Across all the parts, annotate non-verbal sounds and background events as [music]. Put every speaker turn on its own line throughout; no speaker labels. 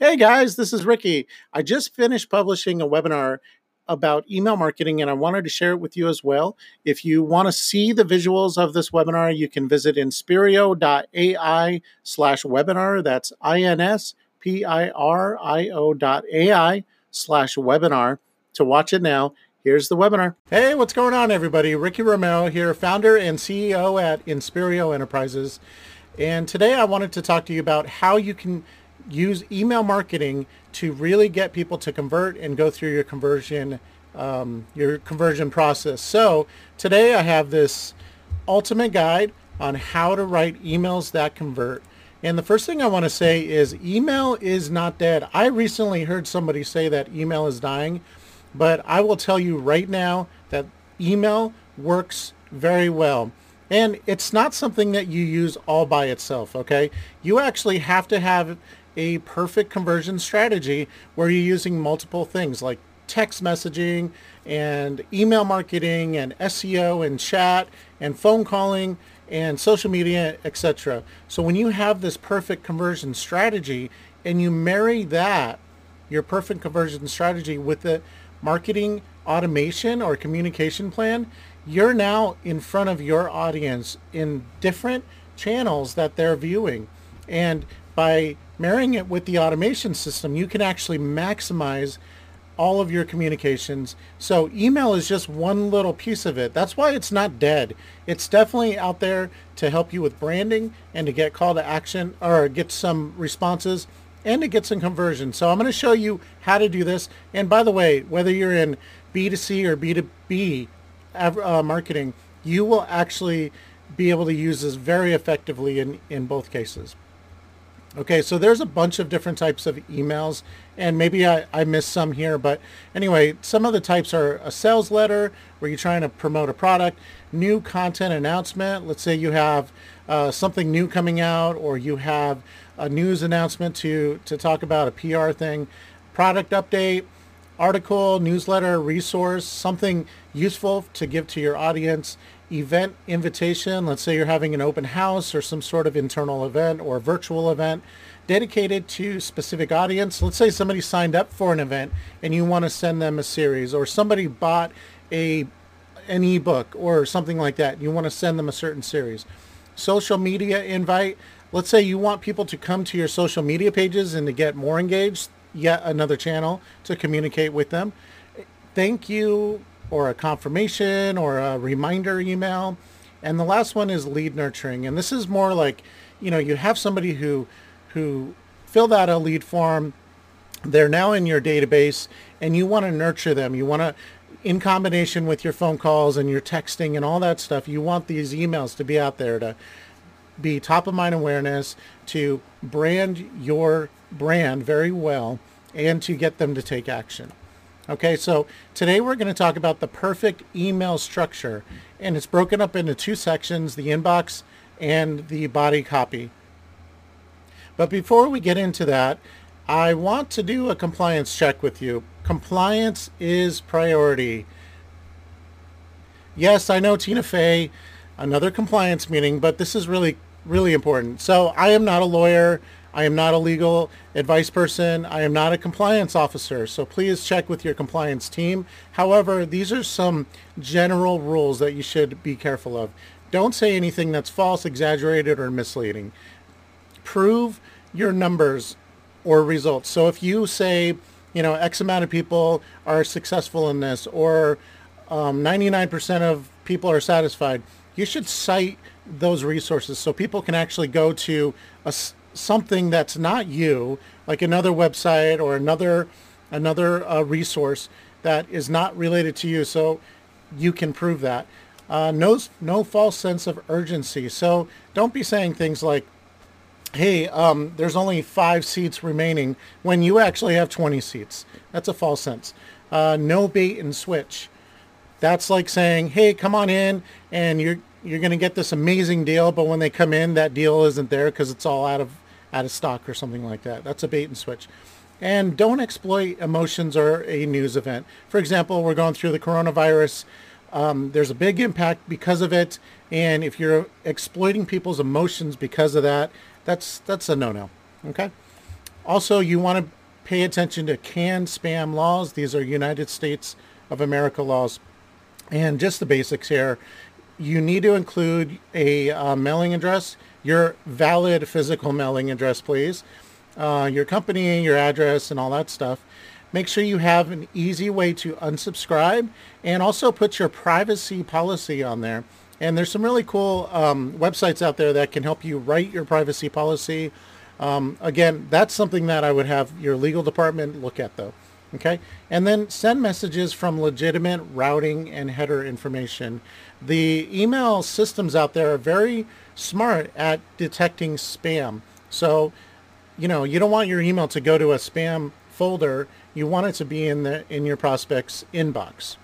Hey guys, this is Ricky. I just finished publishing a webinar about email marketing and I wanted to share it with you as well. If you want to see the visuals of this webinar, you can visit inspirio.ai slash webinar. That's I-N-S-P-I-R-I-O dot A-I slash webinar to watch it now. Here's the webinar. Hey, what's going on everybody? Ricky Romero here, founder and CEO at Inspirio Enterprises. And today I wanted to talk to you about how you can use email marketing to really get people to convert and go through your conversion um, your conversion process. So today I have this ultimate guide on how to write emails that convert. And the first thing I want to say is email is not dead. I recently heard somebody say that email is dying, but I will tell you right now that email works very well. And it's not something that you use all by itself, okay? You actually have to have a perfect conversion strategy where you're using multiple things like text messaging and email marketing and SEO and chat and phone calling and social media, etc. So when you have this perfect conversion strategy and you marry that, your perfect conversion strategy with the marketing automation or communication plan, you're now in front of your audience in different channels that they're viewing. And by marrying it with the automation system, you can actually maximize all of your communications. So email is just one little piece of it. That's why it's not dead. It's definitely out there to help you with branding and to get call to action or get some responses and to get some conversion. So I'm going to show you how to do this. And by the way, whether you're in B2C or B2B uh, marketing, you will actually be able to use this very effectively in, in both cases. Okay, so there's a bunch of different types of emails, and maybe I, I missed some here, but anyway, some of the types are a sales letter where you're trying to promote a product, new content announcement. Let's say you have uh, something new coming out, or you have a news announcement to, to talk about a PR thing, product update, article, newsletter, resource, something useful to give to your audience, event invitation. Let's say you're having an open house or some sort of internal event or virtual event dedicated to specific audience. Let's say somebody signed up for an event and you want to send them a series or somebody bought a an ebook or something like that. You want to send them a certain series. Social media invite. Let's say you want people to come to your social media pages and to get more engaged, yet another channel to communicate with them. Thank you or a confirmation or a reminder email. And the last one is lead nurturing. And this is more like, you know, you have somebody who who filled out a lead form, they're now in your database and you want to nurture them. You want to in combination with your phone calls and your texting and all that stuff, you want these emails to be out there to be top of mind awareness, to brand your brand very well, and to get them to take action. Okay, so today we're going to talk about the perfect email structure, and it's broken up into two sections, the inbox and the body copy. But before we get into that, I want to do a compliance check with you. Compliance is priority. Yes, I know Tina Fey, another compliance meeting, but this is really, really important. So I am not a lawyer. I am not a legal advice person. I am not a compliance officer. So please check with your compliance team. However, these are some general rules that you should be careful of. Don't say anything that's false, exaggerated, or misleading. Prove your numbers or results. So if you say, you know, X amount of people are successful in this or um, 99% of people are satisfied, you should cite those resources so people can actually go to a, something that's not you, like another website or another another uh, resource that is not related to you, so you can prove that. Uh, no, no false sense of urgency. So don't be saying things like, hey, um, there's only five seats remaining when you actually have 20 seats. That's a false sense. Uh, no bait and switch. That's like saying, hey, come on in and you're, you're going to get this amazing deal, but when they come in, that deal isn't there because it's all out of out of stock or something like that. That's a bait and switch. And don't exploit emotions or a news event. For example, we're going through the coronavirus. Um, there's a big impact because of it, and if you're exploiting people's emotions because of that, that's that's a no-no. Okay. Also, you want to pay attention to CAN spam laws. These are United States of America laws. And just the basics here. You need to include a uh, mailing address, your valid physical mailing address, please, uh, your company, your address, and all that stuff. Make sure you have an easy way to unsubscribe and also put your privacy policy on there. And there's some really cool um, websites out there that can help you write your privacy policy. Um, again, that's something that I would have your legal department look at though. Okay. And then send messages from legitimate routing and header information. The email systems out there are very smart at detecting spam. So, you know, you don't want your email to go to a spam folder you want it to be in the in your prospect's inbox.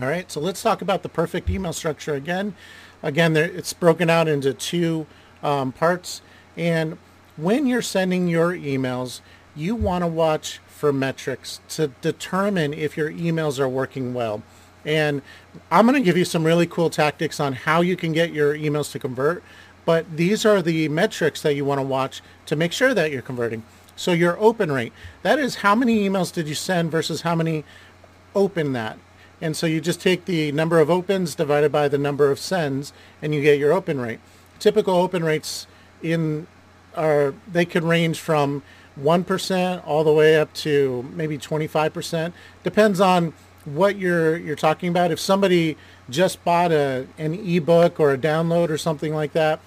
All right, so let's talk about the perfect email structure again. Again, there, it's broken out into two um, parts. And when you're sending your emails, you want to watch for metrics to determine if your emails are working well. And I'm going to give you some really cool tactics on how you can get your emails to convert. But these are the metrics that you want to watch to make sure that you're converting. So your open rate, that is how many emails did you send versus how many open that. And so you just take the number of opens divided by the number of sends and you get your open rate. Typical open rates in are they could range from 1% all the way up to maybe 25%. Depends on what you're you're talking about. If somebody just bought a an ebook or a download or something like that,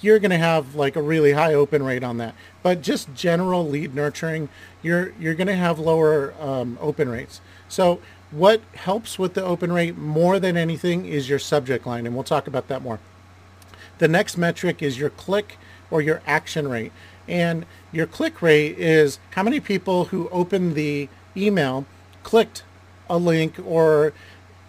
you're going to have like a really high open rate on that. But just general lead nurturing, you're you're going to have lower um, open rates. So what helps with the open rate more than anything is your subject line, and we'll talk about that more. The next metric is your click or your action rate. And your click rate is how many people who opened the email clicked a link or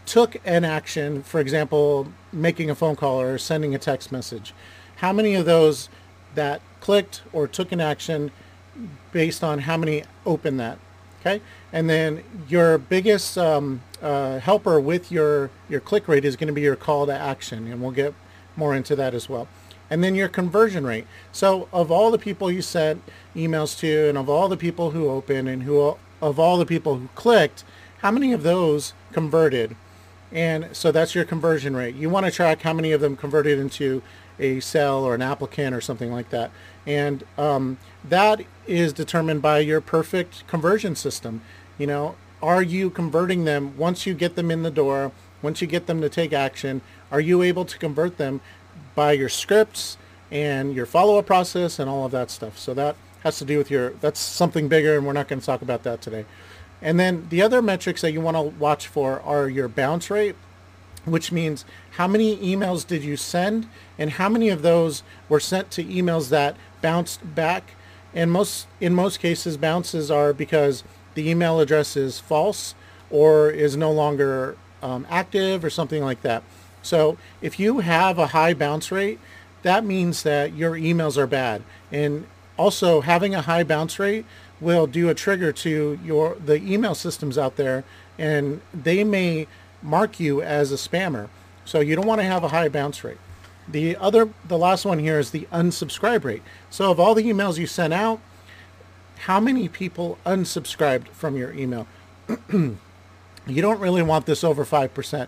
took an action, for example, making a phone call or sending a text message how many of those that clicked or took an action based on how many opened that. Okay, and then your biggest um, uh, helper with your your click rate is going to be your call to action, and we'll get more into that as well. And then your conversion rate. So of all the people you sent emails to, and of all the people who opened, and who of all the people who clicked, how many of those converted? And so that's your conversion rate. You want to track how many of them converted into a sell or an applicant or something like that. And um, that is determined by your perfect conversion system. You know, are you converting them once you get them in the door, once you get them to take action, are you able to convert them by your scripts and your follow-up process and all of that stuff? So that has to do with your, that's something bigger and we're not going to talk about that today. And then the other metrics that you want to watch for are your bounce rate which means how many emails did you send and how many of those were sent to emails that bounced back. And most in most cases bounces are because the email address is false or is no longer um, active or something like that. So if you have a high bounce rate that means that your emails are bad. And also having a high bounce rate will do a trigger to your the email systems out there and they may mark you as a spammer. So you don't want to have a high bounce rate. The other, the last one here is the unsubscribe rate. So of all the emails you sent out, how many people unsubscribed from your email? [clears throat] you don't really want this over 5%.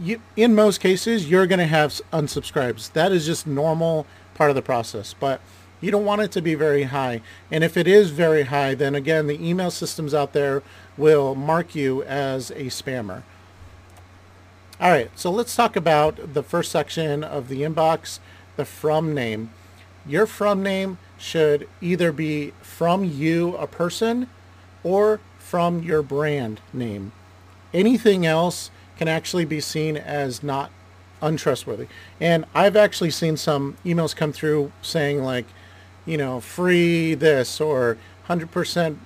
You, in most cases, you're going to have unsubscribes. That is just normal part of the process. But you don't want it to be very high. And if it is very high, then again, the email systems out there will mark you as a spammer. All right, so let's talk about the first section of the inbox, the from name. Your from name should either be from you, a person, or from your brand name. Anything else can actually be seen as not untrustworthy. And I've actually seen some emails come through saying like, you know, free this or 100%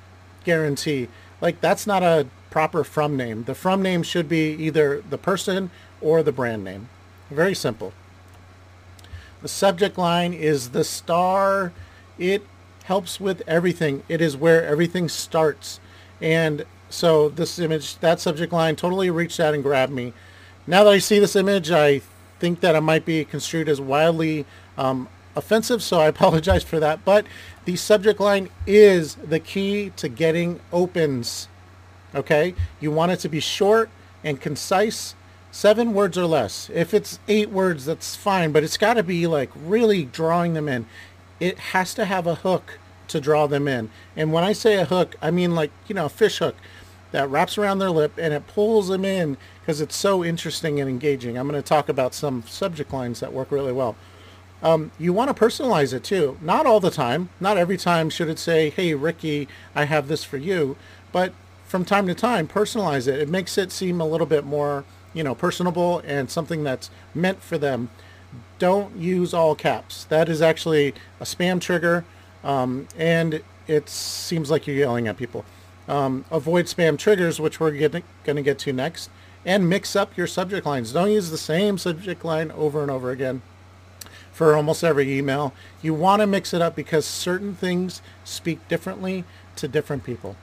guarantee. Like that's not a proper from name. The from name should be either the person or the brand name. Very simple. The subject line is the star. It helps with everything. It is where everything starts. And so this image, that subject line totally reached out and grabbed me. Now that I see this image, I think that it might be construed as wildly um, offensive, so I apologize for that. But the subject line is the key to getting opens. Okay? You want it to be short and concise, seven words or less. If it's eight words, that's fine, but it's got to be like really drawing them in. It has to have a hook to draw them in. And when I say a hook, I mean like, you know, a fish hook that wraps around their lip and it pulls them in because it's so interesting and engaging. I'm going to talk about some subject lines that work really well. Um, you want to personalize it too. Not all the time. Not every time should it say, hey, Ricky, I have this for you. But from time to time, personalize it. It makes it seem a little bit more, you know, personable and something that's meant for them. Don't use all caps. That is actually a spam trigger. Um, and it seems like you're yelling at people. Um, avoid spam triggers, which we're going to get to next, and mix up your subject lines. Don't use the same subject line over and over again for almost every email. You want to mix it up because certain things speak differently to different people.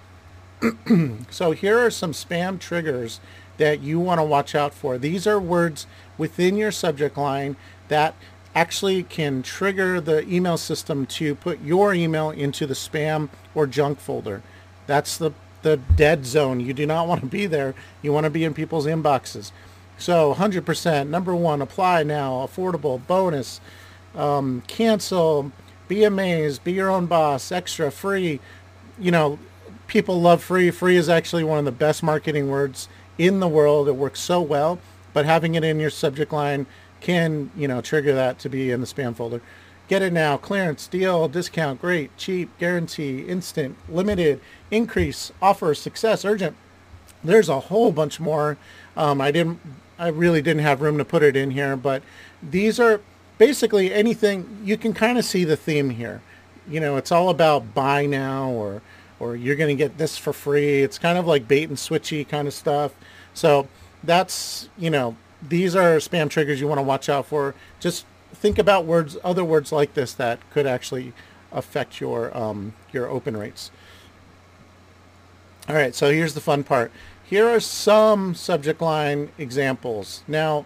[clears throat] so here are some spam triggers that you want to watch out for. These are words within your subject line that actually can trigger the email system to put your email into the spam or junk folder. That's the, the dead zone. You do not want to be there. You want to be in people's inboxes. So 100%, number one, apply now, affordable, bonus, um, cancel, be amazed, be your own boss, extra, free. You know, people love free. Free is actually one of the best marketing words in the world. It works so well, but having it in your subject line can, you know, trigger that to be in the spam folder. Get it now. Clearance, deal, discount, great, cheap, guarantee, instant, limited, increase, offer, success, urgent. There's a whole bunch more. Um, I didn't, I really didn't have room to put it in here, but these are basically anything. You can kind of see the theme here. You know, it's all about buy now or, or you're going to get this for free. It's kind of like bait and switchy kind of stuff. So that's, you know, these are spam triggers you want to watch out for. Just think about words, other words like this that could actually affect your um, your open rates. All right, so here's the fun part. Here are some subject line examples. Now,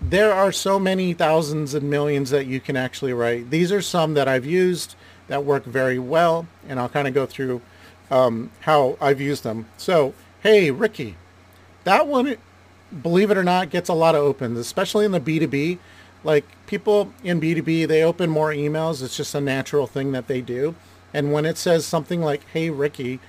there are so many thousands and millions that you can actually write. These are some that I've used that work very well, and I'll kind of go through um, how I've used them. So, hey, Ricky, that one believe it or not, gets a lot of opens, especially in the B2B. Like people in B2B, they open more emails. It's just a natural thing that they do. And when it says something like, hey, Ricky,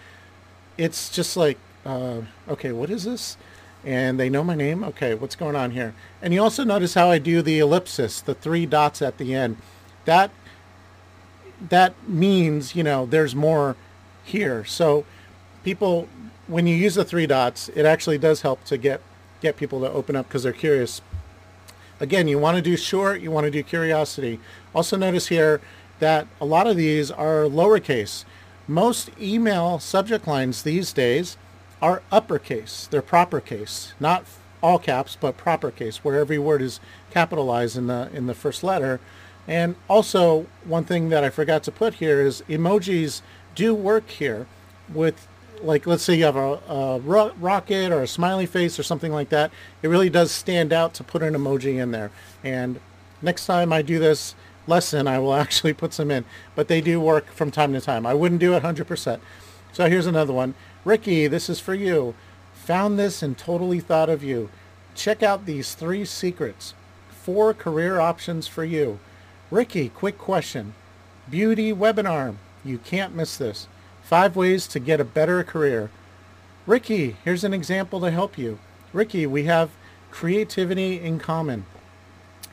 it's just like, uh, okay, what is this? And they know my name. Okay, what's going on here? And you also notice how I do the ellipsis, the three dots at the end. That that means, you know, there's more here. So people, when you use the three dots, it actually does help to get get people to open up because they're curious. Again, you want to do short, you want to do curiosity. Also notice here that a lot of these are lowercase. Most email subject lines these days are uppercase. They're proper case, not all caps, but proper case, where every word is capitalized in the in the first letter. And also, one thing that I forgot to put here is emojis do work here with like let's say you have a, a ro- rocket or a smiley face or something like that, it really does stand out to put an emoji in there. And next time I do this lesson, I will [laughs] actually put some in. But they do work from time to time. I wouldn't do it 100%. So here's another one. Ricky, this is for you. Found this and totally thought of you. Check out these three secrets. Four career options for you. Ricky, quick question. Beauty webinar. You can't miss this. Five ways to get a better career. Ricky, here's an example to help you. Ricky, we have creativity in common.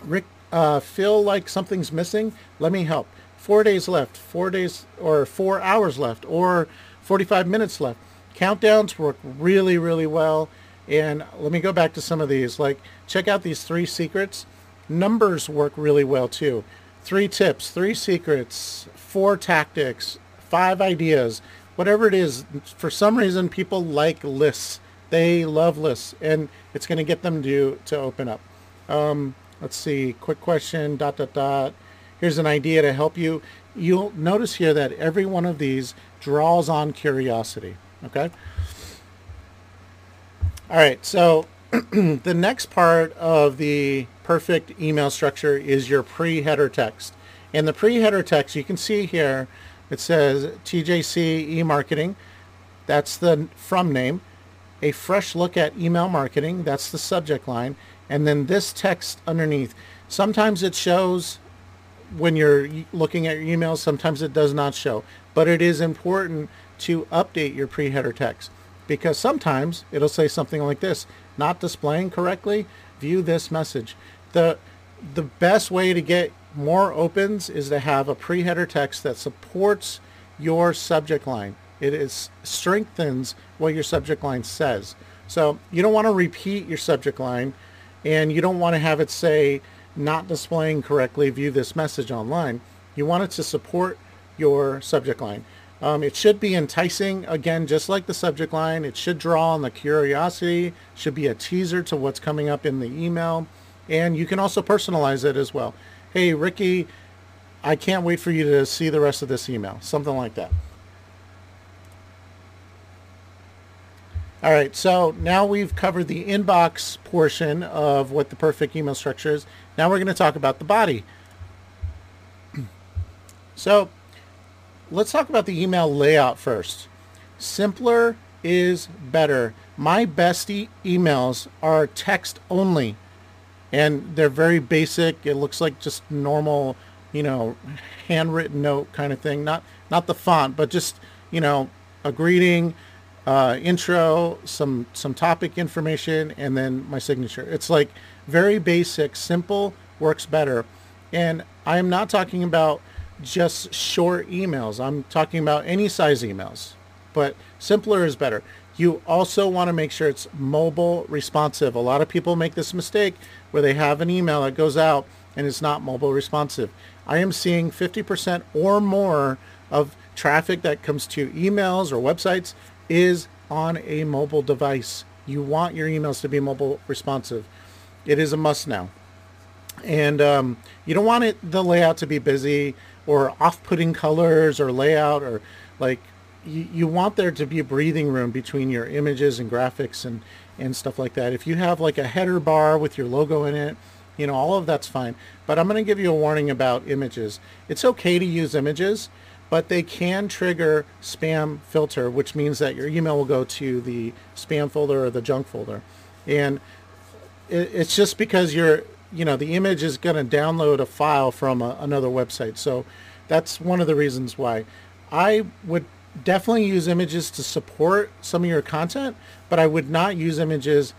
Rick, uh, feel like something's missing? Let me help. Four days left, four days or four hours left, or 45 minutes left. Countdowns work really, really well. And let me go back to some of these. Like, check out these three secrets. Numbers work really well too. Three tips, three secrets, four tactics, five ideas, whatever it is. For some reason, people like lists. They love lists, and it's going to get them to to open up. Um, let's see. Quick question. Dot dot dot. Here's an idea to help you. You'll notice here that every one of these draws on curiosity. Okay. All right. So [clears throat] the next part of the perfect email structure is your pre-header text. And the pre-header text, you can see here, it says TJC e-marketing. That's the from name. A fresh look at email marketing. That's the subject line. And then this text underneath. Sometimes it shows when you're looking at your emails. Sometimes it does not show. But it is important to update your pre-header text because sometimes it'll say something like this, not displaying correctly, view this message. The, the best way to get more opens is to have a pre-header text that supports your subject line. It is strengthens what your subject line says. So you don't want to repeat your subject line and you don't want to have it say not displaying correctly, view this message online. You want it to support your subject line. Um, it should be enticing, again, just like the subject line. It should draw on the curiosity, should be a teaser to what's coming up in the email. And you can also personalize it as well. Hey, Ricky, I can't wait for you to see the rest of this email. Something like that. All right, so now we've covered the inbox portion of what the perfect email structure is. Now we're going to talk about the body. [clears throat] So let's talk about the email layout first. Simpler is better. My best e emails are text only and they're very basic. It looks like just normal, you know, handwritten note kind of thing. Not not the font, but just, you know, a greeting, uh, intro, some some topic information, and then my signature. It's like very basic, simple, works better. And I'm not talking about just short emails. I'm talking about any size emails, but simpler is better. You also want to make sure it's mobile responsive. A lot of people make this mistake where they have an email that goes out and it's not mobile responsive. I am seeing 50% or more of traffic that comes to emails or websites is on a mobile device. You want your emails to be mobile responsive. It is a must now. And um, you don't want it the layout to be busy or off-putting colors or layout or like you, you want there to be a breathing room between your images and graphics and and stuff like that. If you have like a header bar with your logo in it, you know, all of that's fine. But I'm going to give you a warning about images. It's okay to use images, but they can trigger spam filter, which means that your email will go to the spam folder or the junk folder. And it's just because you're you know, the image is going to download a file from a, another website. So that's one of the reasons why. I would definitely use images to support some of your content, but I would not use images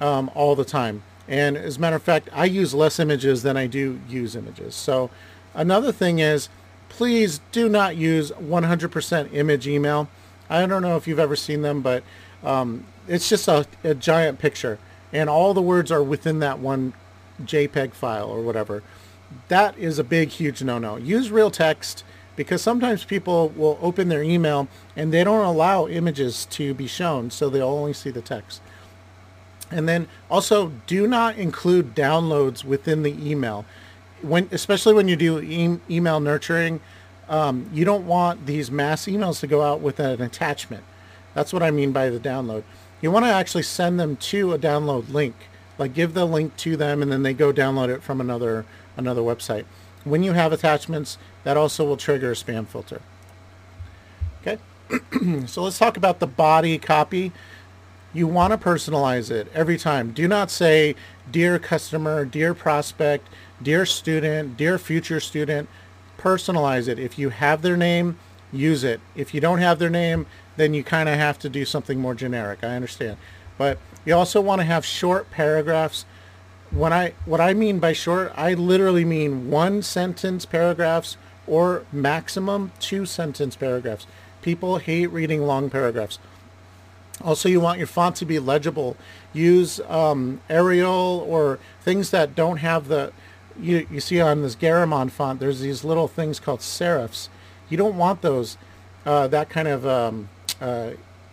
um, all the time. And as a matter of fact, I use less images than I do use images. So another thing is, please do not use 100% image email. I don't know if you've ever seen them, but um, it's just a, a giant picture and all the words are within that one JPEG file or whatever. That is a big, huge no-no. Use real text because sometimes people will open their email and they don't allow images to be shown, so they'll only see the text. And then also do not include downloads within the email. When, especially when you do e email nurturing, um, you don't want these mass emails to go out with an attachment. That's what I mean by the download. You want to actually send them to a download link like give the link to them and then they go download it from another another website. When you have attachments, that also will trigger a spam filter. Okay, [clears throat] so let's talk about the body copy. You want to personalize it every time. Do not say, dear customer, dear prospect, dear student, dear future student. Personalize it. If you have their name, use it. If you don't have their name, then you kind of have to do something more generic. I understand. But you also want to have short paragraphs. When I what I mean by short, I literally mean one sentence paragraphs or maximum two sentence paragraphs. People hate reading long paragraphs. Also, you want your font to be legible. Use um, Arial or things that don't have the, you, you see on this Garamond font, there's these little things called serifs. You don't want those, uh, that kind of um, uh,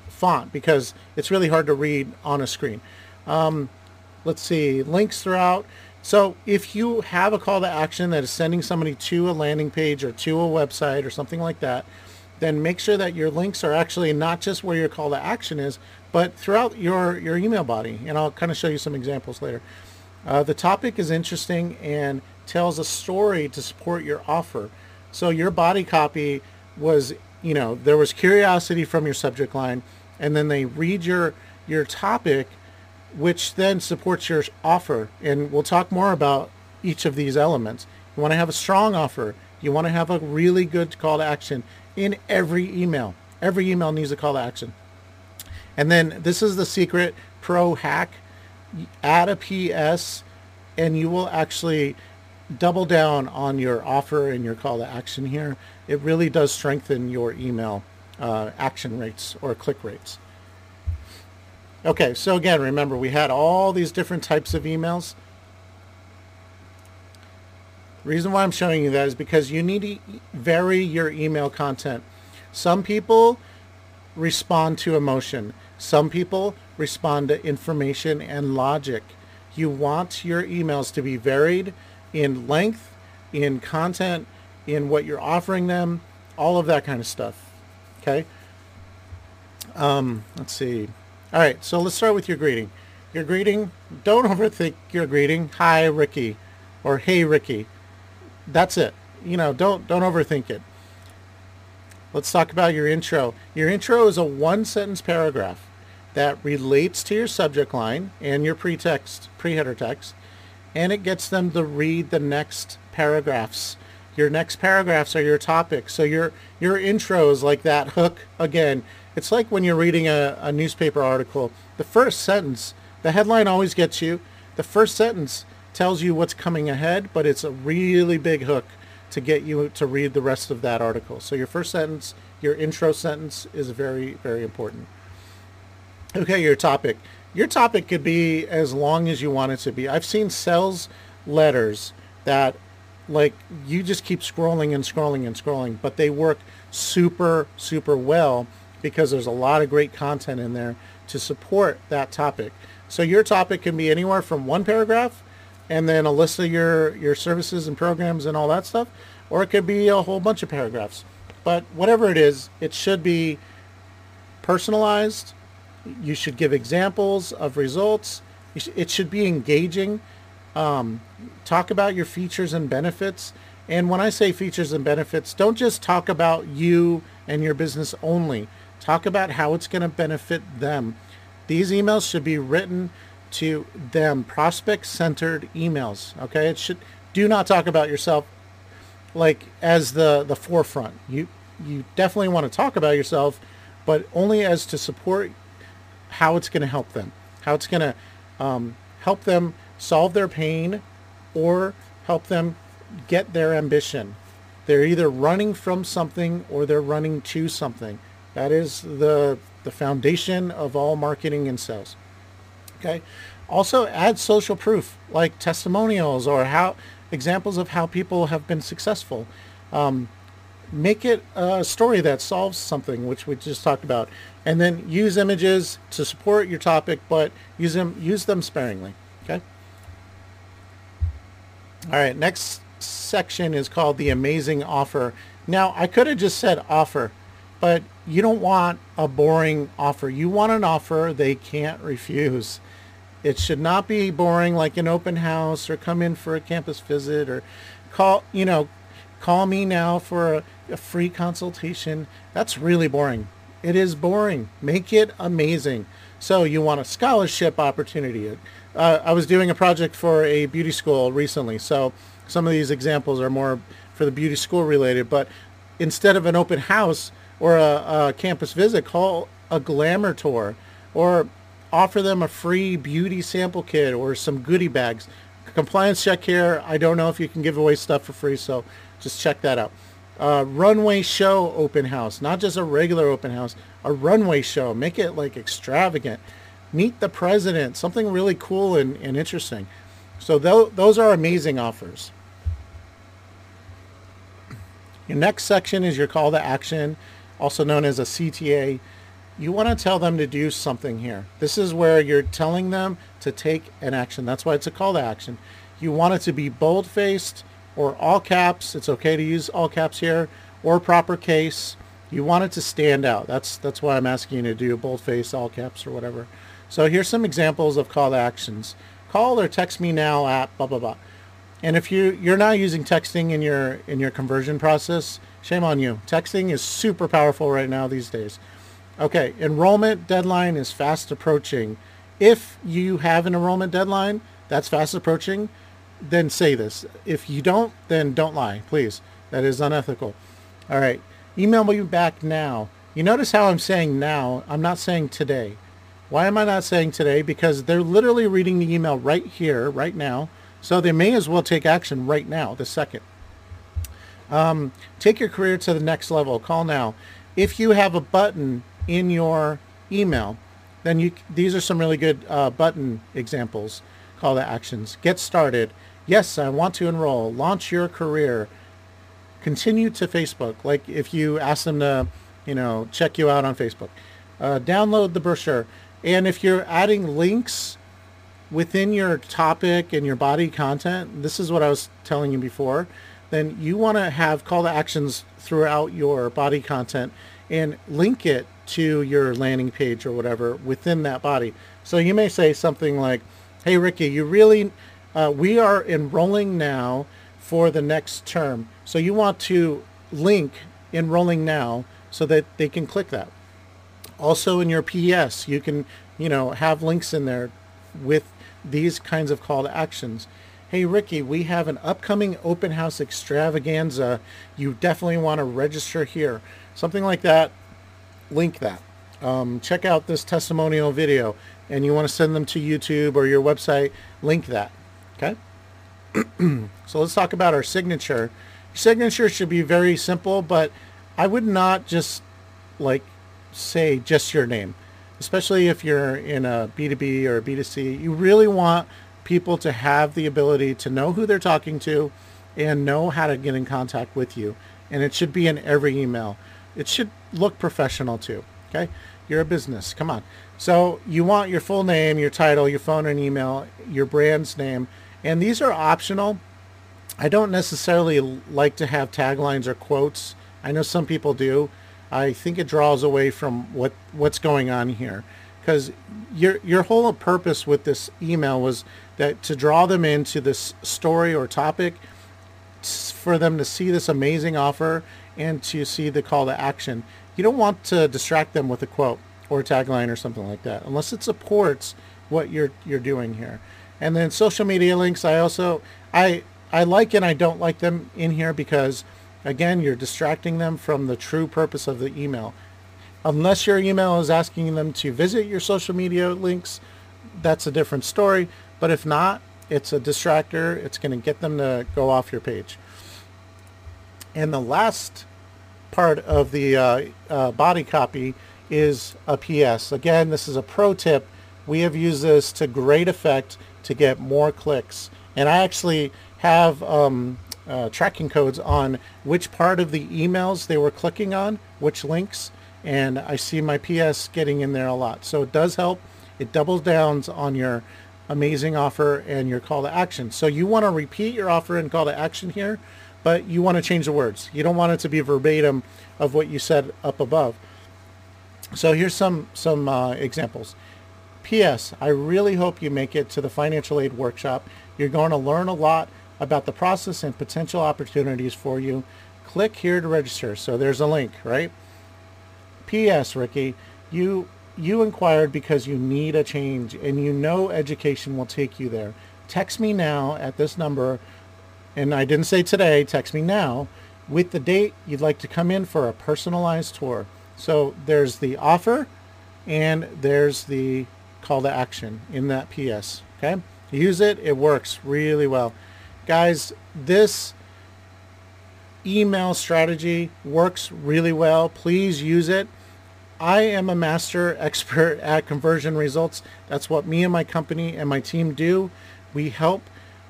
font because it's really hard to read on a screen. Um, let's see, links throughout. So if you have a call to action that is sending somebody to a landing page or to a website or something like that, then make sure that your links are actually not just where your call to action is, but throughout your, your email body. And I'll kind of show you some examples later. Uh, the topic is interesting and tells a story to support your offer. So your body copy was, you know, there was curiosity from your subject line, and then they read your your topic, which then supports your offer. And we'll talk more about each of these elements. You want to have a strong offer. You want to have a really good call to action in every email. Every email needs a call to action. And then this is the secret pro hack. Add a PS and you will actually double down on your offer and your call to action here. It really does strengthen your email uh, action rates or click rates. Okay, so again, remember we had all these different types of emails. Reason why I'm showing you that is because you need to vary your email content. Some people respond to emotion. Some people respond to information and logic. You want your emails to be varied in length, in content, in what you're offering them, all of that kind of stuff. Okay. Um, let's see. All right, so let's start with your greeting. Your greeting, don't [laughs] overthink your greeting. Hi, Ricky, or Hey, Ricky. That's it. You know, don't don't overthink it. Let's talk about your intro. Your intro is a one-sentence paragraph that relates to your subject line and your pretext, pre-header text, and it gets them to read the next paragraphs. Your next paragraphs are your topic. So your your intro is like that hook again. It's like when you're reading a, a newspaper article. The first sentence, the headline always gets you. The first sentence tells you what's coming ahead, but it's a really big hook to get you to read the rest of that article. So your first sentence, your intro sentence is very, very important. Okay, your topic. Your topic could be as long as you want it to be. I've seen sales letters that like you just keep scrolling and scrolling and scrolling, but they work super, super well because there's a lot of great content in there to support that topic. So your topic can be anywhere from one paragraph and then a list of your, your services and programs and all that stuff, or it could be a whole bunch of paragraphs. But whatever it is, it should be personalized you should give examples of results. It should be engaging. Um, talk about your features and benefits. And when I say features and benefits, don't just talk about you and your business only. Talk about how it's going to benefit them. These emails should be written to them, prospect-centered emails. Okay, it should do not talk about yourself like as the the forefront. You you definitely want to talk about yourself, but only as to support how it's going to help them, how it's going to um, help them solve their pain or help them get their ambition. They're either running from something or they're running to something. That is the, the foundation of all marketing and sales. Okay. Also add social proof like testimonials or how examples of how people have been successful. Um, make it a story that solves something, which we just talked about, and then use images to support your topic, but use them use them sparingly. Okay. All right. Next section is called the amazing offer. Now, I could have just said offer, but you don't want a boring offer. You want an offer they can't refuse. It should not be boring like an open house or come in for a campus visit or call, you know, call me now for a, a free consultation. That's really boring. It is boring. Make it amazing. So you want a scholarship opportunity. Uh, I was doing a project for a beauty school recently, so some of these examples are more for the beauty school related. But instead of an open house or a, a campus visit, call a glamour tour or offer them a free beauty sample kit or some goodie bags. Compliance check here. I don't know if you can give away stuff for free, so just check that out. Uh, runway show open house, not just a regular open house, a runway show. Make it like extravagant. Meet the president, something really cool and, and interesting. So th- those are amazing offers. Your next section is your call to action, also known as a CTA. You want to tell them to do something here. This is where you're telling them to take an action. That's why it's a call to action. You want it to be bold-faced, or all caps. It's okay to use all caps here or proper case. You want it to stand out. That's that's why I'm asking you to do a boldface, all caps, or whatever. So here's some examples of call to actions. Call or text me now at blah, blah, blah. And if you you're not using texting in your in your conversion process, shame on you. Texting is super powerful right now these days. Okay, enrollment deadline is fast approaching. If you have an enrollment deadline that's fast approaching, then say this. If you don't, then don't lie, please. That is unethical. All right, email me back now. You notice how I'm saying now. I'm not saying today. Why am I not saying today? Because they're literally reading the email right here, right now. So they may as well take action right now, the second. Um, take your career to the next level. Call now. If you have a button in your email, then you these are some really good uh, button examples, call to actions. Get started. Yes, I want to enroll. Launch your career. Continue to Facebook. Like if you ask them to, you know, check you out on Facebook. Uh, download the brochure. And if you're adding links within your topic and your body content, this is what I was telling you before, then you want to have call to actions throughout your body content and link it to your landing page or whatever within that body. So you may say something like, hey, Ricky, you really, uh, we are enrolling now for the next term. So you want to link enrolling now so that they can click that. Also in your PS, you can, you know, have links in there with these kinds of call to actions. Hey, Ricky, we have an upcoming open house extravaganza. You definitely want to register here. Something like that link that. Um, check out this testimonial video and you want to send them to YouTube or your website, link that. Okay? [clears throat] so let's talk about our signature. Your signature should be very simple, but I would not just like say just your name, especially if you're in a B2B or a B2C. You really want people to have the ability to know who they're talking to and know how to get in contact with you. And it should be in every email it should look professional too. Okay, you're a business. Come on. So you want your full name, your title, your phone and email, your brand's name, and these are optional. I don't necessarily like to have taglines or quotes. I know some people do. I think it draws away from what what's going on here because your your whole purpose with this email was that to draw them into this story or topic for them to see this amazing offer and to see the call to action. You don't want to distract them with a quote or a tagline or something like that, unless it supports what you're you're doing here. And then social media links, I also I I like and I don't like them in here because again, you're distracting them from the true purpose of the email. Unless your email is asking them to visit your social media links, that's a different story. But if not, it's a distractor. It's going to get them to go off your page. And the last part of the uh, uh, body copy is a PS. Again, this is a pro tip. We have used this to great effect to get more clicks. And I actually have um, uh, tracking codes on which part of the emails they were clicking on, which links, and I see my PS getting in there a lot. So it does help. It doubles down on your amazing offer and your call to action. So you want to repeat your offer and call to action here but you want to change the words. You don't want it to be verbatim of what you said up above. So here's some some uh, examples. P.S. I really hope you make it to the financial aid workshop. You're going to learn a lot about the process and potential opportunities for you. Click here to register. So there's a link, right? P.S. Ricky, you you inquired because you need a change and you know education will take you there. Text me now at this number and I didn't say today, text me now, with the date you'd like to come in for a personalized tour. So there's the offer and there's the call to action in that PS. Okay, use it. It works really well. Guys, this email strategy works really well. Please use it. I am a master [laughs] expert at conversion results. That's what me and my company and my team do. We help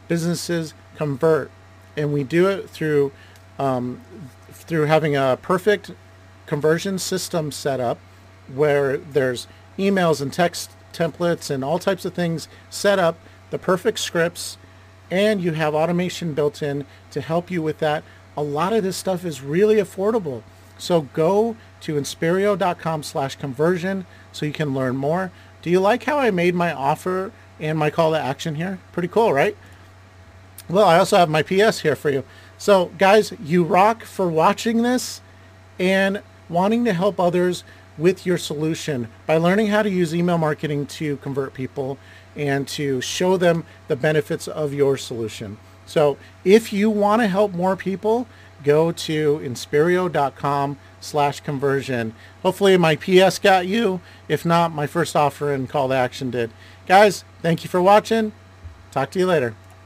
businesses convert, and we do it through um, through having a perfect conversion system set up where there's emails and text templates and all types of things set up, the perfect scripts, and you have automation built in to help you with that. A lot of this stuff is really affordable. So go to inspirio.com slash conversion so you can learn more. Do you like how I made my offer and my call to action here? Pretty cool, right? Well, I also have my PS here for you. So, guys, you rock for watching this and wanting to help others with your solution by learning how to use email marketing to convert people and to show them the benefits of your solution. So if you want to help more people, go to inspirio.com slash conversion. Hopefully my PS got you. If not, my first offer and call to action did. Guys, thank you for watching. Talk to you later.